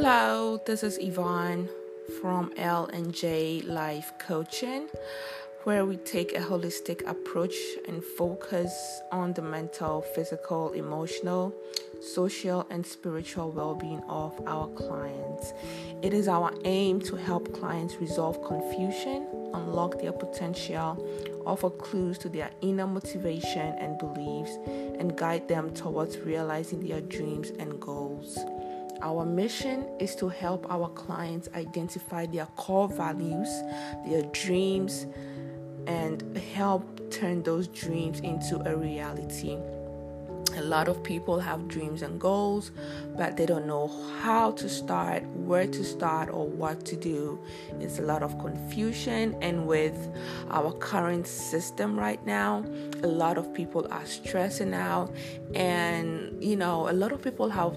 Hello, this is Yvonne from L and J Life Coaching, where we take a holistic approach and focus on the mental, physical, emotional, social, and spiritual well-being of our clients. It is our aim to help clients resolve confusion, unlock their potential, offer clues to their inner motivation and beliefs, and guide them towards realizing their dreams and goals. Our mission is to help our clients identify their core values, their dreams, and help turn those dreams into a reality. A lot of people have dreams and goals, but they don't know how to start, where to start, or what to do. It's a lot of confusion, and with our current system right now, a lot of people are stressing out, and you know, a lot of people have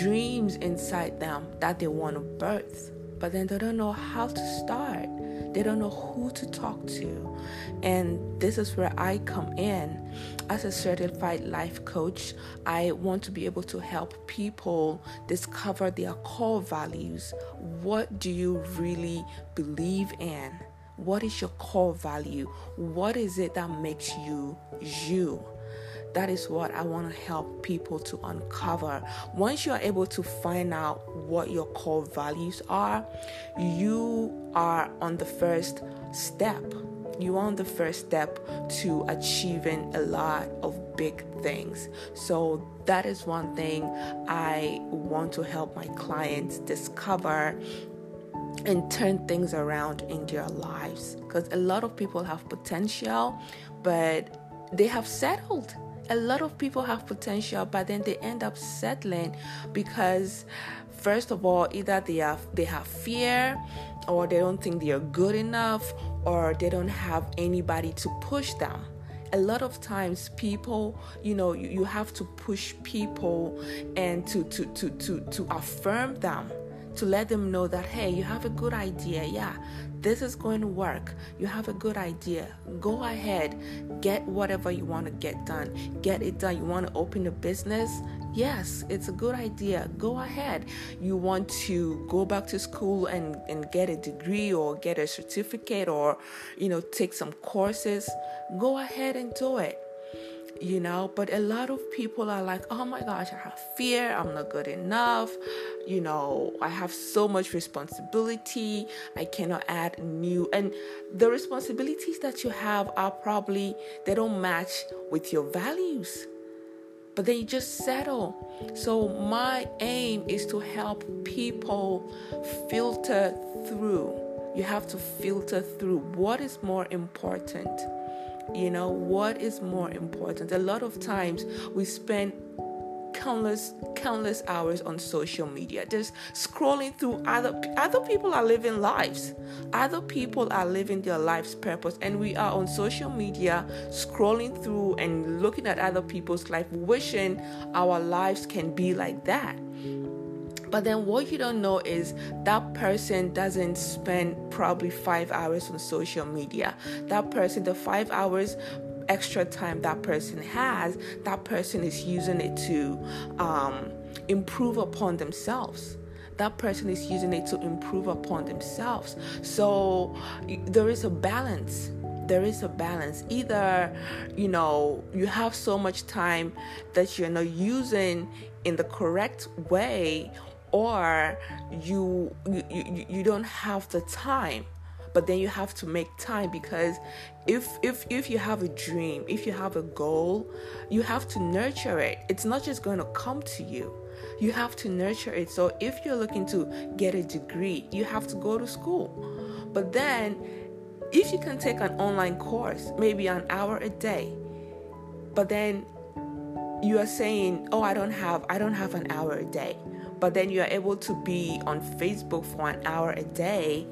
dreams inside them that they want to birth, but then they don't know how to start. They don't know who to talk to. And this is where I come in. As a certified life coach, I want to be able to help people discover their core values. What do you really believe in? What is your core value? What is it that makes you you? That is what I want to help people to uncover. Once you are able to find out what your core values are, you are on the first step. You are on the first step to achieving a lot of big things. So, that is one thing I want to help my clients discover and turn things around in their lives because a lot of people have potential but they have settled a lot of people have potential but then they end up settling because first of all either they have they have fear or they don't think they are good enough or they don't have anybody to push them. A lot of times people you know you, you have to push people and to to to to to affirm them to let them know that hey you have a good idea yeah this is going to work. You have a good idea. Go ahead, get whatever you want to get done. Get it done. You want to open a business? Yes, it's a good idea. Go ahead. You want to go back to school and, and get a degree or get a certificate or, you know, take some courses? Go ahead and do it you know but a lot of people are like oh my gosh i have fear i'm not good enough you know i have so much responsibility i cannot add new and the responsibilities that you have are probably they don't match with your values but then you just settle. So my aim is to help people filter through. You have to filter through what is more important you know, what is more important? A lot of times we spend countless countless hours on social media just scrolling through other other people are living lives other people are living their lives purpose and we are on social media scrolling through and looking at other people's life wishing our lives can be like that but then what you don't know is that person doesn't spend probably five hours on social media. That person, the five hours extra time that person has, that person is using it to um, improve upon themselves that person is using it to improve upon themselves. So there is a balance. There is a balance. Either, you know, you have so much time that you're not using in the correct way, or you you you don't have the time but then you have to make time because if if if you have a dream if you have a goal you have to nurture it. It's not just going to come to you. You have to nurture it. So if you're looking to get a degree you have to go to school. But then if you can take an online course maybe an hour a day but then you are saying oh i don't have i don't have an hour a day but then you are able to be on Facebook for an hour a day,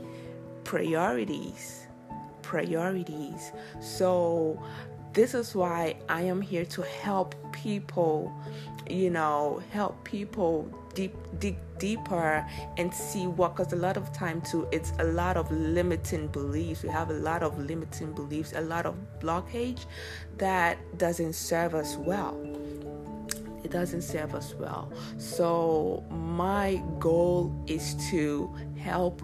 priorities. Priorities. So, this is why I am here to help people, you know, help people deep, dig deeper and see what, because a lot of time too, it's a lot of limiting beliefs. We have a lot of limiting beliefs, a lot of blockage that doesn't serve us well it doesn't serve us well. So, my goal is to help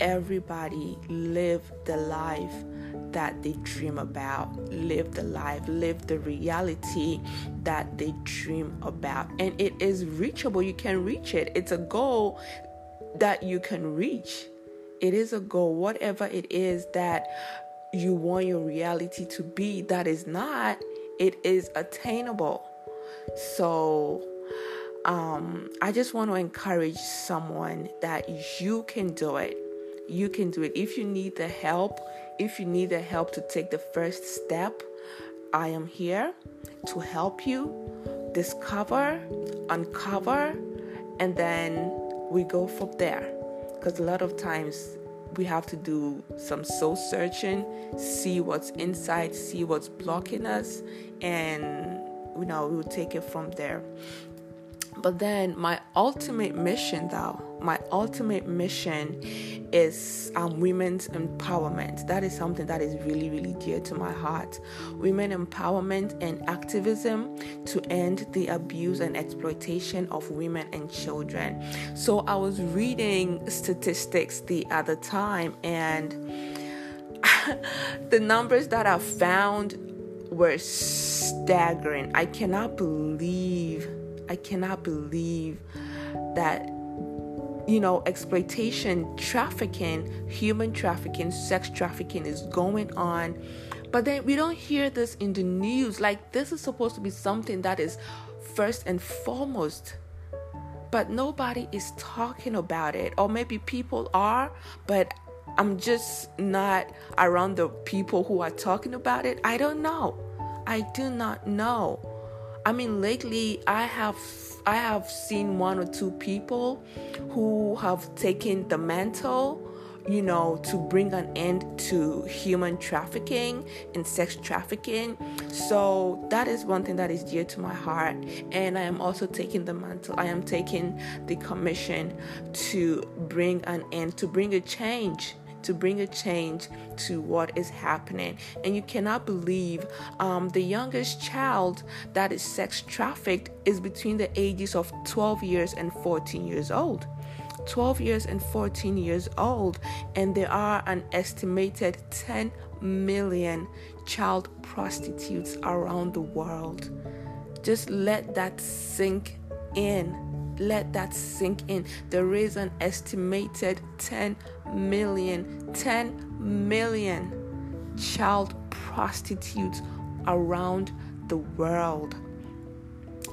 everybody live the life that they dream about, live the life, live the reality that they dream about. And it is reachable. You can reach it. It's a goal that you can reach. It is a goal, whatever it is that you want your reality to be, that is not, it is attainable. So, um, I just want to encourage someone that you can do it. You can do it. If you need the help, if you need the help to take the first step, I am here to help you discover, uncover, and then we go from there. Because a lot of times we have to do some soul searching, see what's inside, see what's blocking us, and you know, we will take it from there. But then my ultimate mission, though, my ultimate mission is um, women's empowerment. That is something that is really, really dear to my heart. Women empowerment and activism to end the abuse and exploitation of women and children. So I was reading statistics the other time, and the numbers that I found were staggering. I cannot believe, I cannot believe that you know, exploitation, trafficking, human trafficking, sex trafficking is going on. But then we don't hear this in the news. Like, this is supposed to be something that is first and foremost. But nobody is talking about it. Or maybe people are, but I'm just not around the people who are talking about it. I don't know. I do not know. I mean, lately I have I have seen one or two people who have taken the mantle, you know, to bring an end to human trafficking and sex trafficking. So that is one thing that is dear to my heart. And I am also taking the mantle. I am taking the commission to bring an end, to bring a change to bring a change to what is happening. And you cannot believe um, the youngest child that is sex trafficked is between the ages of 12 years and 14 years old. 12 years and 14 years old, and there are an estimated 10 million child prostitutes around the world. Just let that sink in let that sink in. There is an estimated 10 million, 10 million child prostitutes around the world.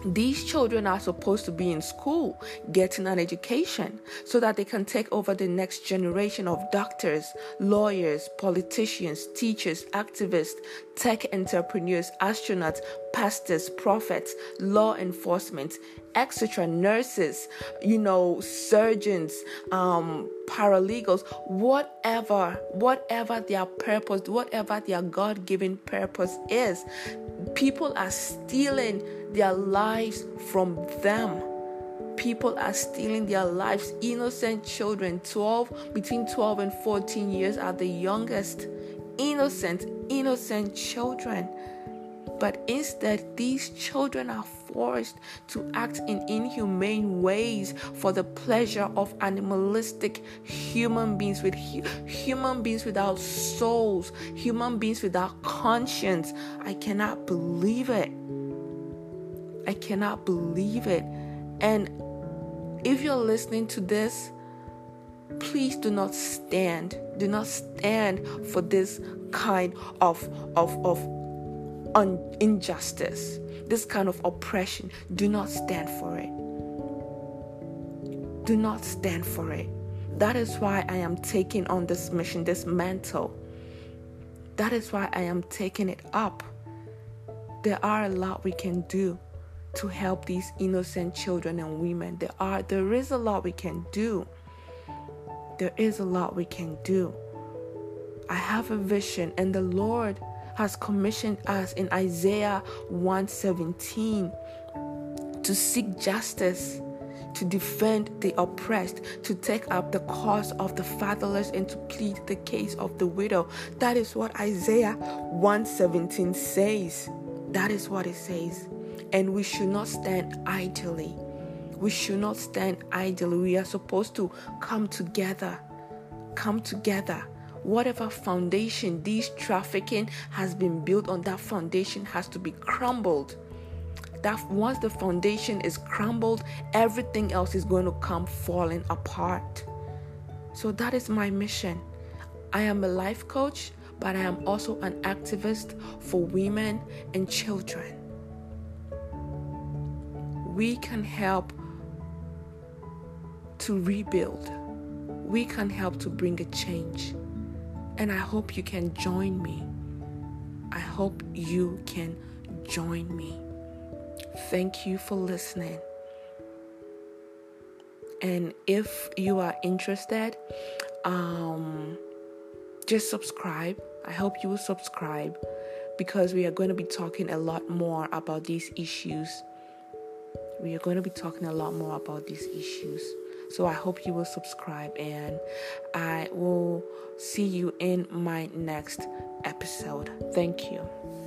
These children are supposed to be in school getting an education so that they can take over the next generation of doctors, lawyers, politicians, teachers, activists, tech entrepreneurs, astronauts, pastors, prophets, law enforcement, etc., nurses, you know, surgeons, um, paralegals, whatever, whatever their purpose, whatever their God given purpose is, people are stealing their lives from them. People are stealing their lives. Innocent children, 12, between 12 and 14 years, are the youngest. Innocent, innocent children. But instead, these children are forced to act in inhumane ways for the pleasure of animalistic human beings with hu- human beings without souls, human beings without conscience. I cannot believe it. I cannot believe it. And if you're listening to this, please do not stand. Do not stand for this kind of of of un- injustice, this kind of oppression. Do not stand for it. Do not stand for it. That is why I am taking on this mission, this mantle. That is why I am taking it up. There are a lot we can do to help these innocent children and women. There are there is a lot we can do. There is a lot we can do. I have a vision and the Lord has commissioned us in Isaiah 117 to seek justice, to defend the oppressed, to take up the cause of the fatherless and to plead the case of the widow. That is what Isaiah 117 says. That is what it says. And we should not stand idly. We should not stand idly. We are supposed to come together. Come together. Whatever foundation this trafficking has been built on, that foundation has to be crumbled. That once the foundation is crumbled, everything else is going to come falling apart. So that is my mission. I am a life coach, but I am also an activist for women and children. We can help to rebuild, we can help to bring a change. And I hope you can join me. I hope you can join me. Thank you for listening. And if you are interested, um, just subscribe. I hope you will subscribe because we are going to be talking a lot more about these issues. We are going to be talking a lot more about these issues. So I hope you will subscribe and I will see you in my next episode. Thank you.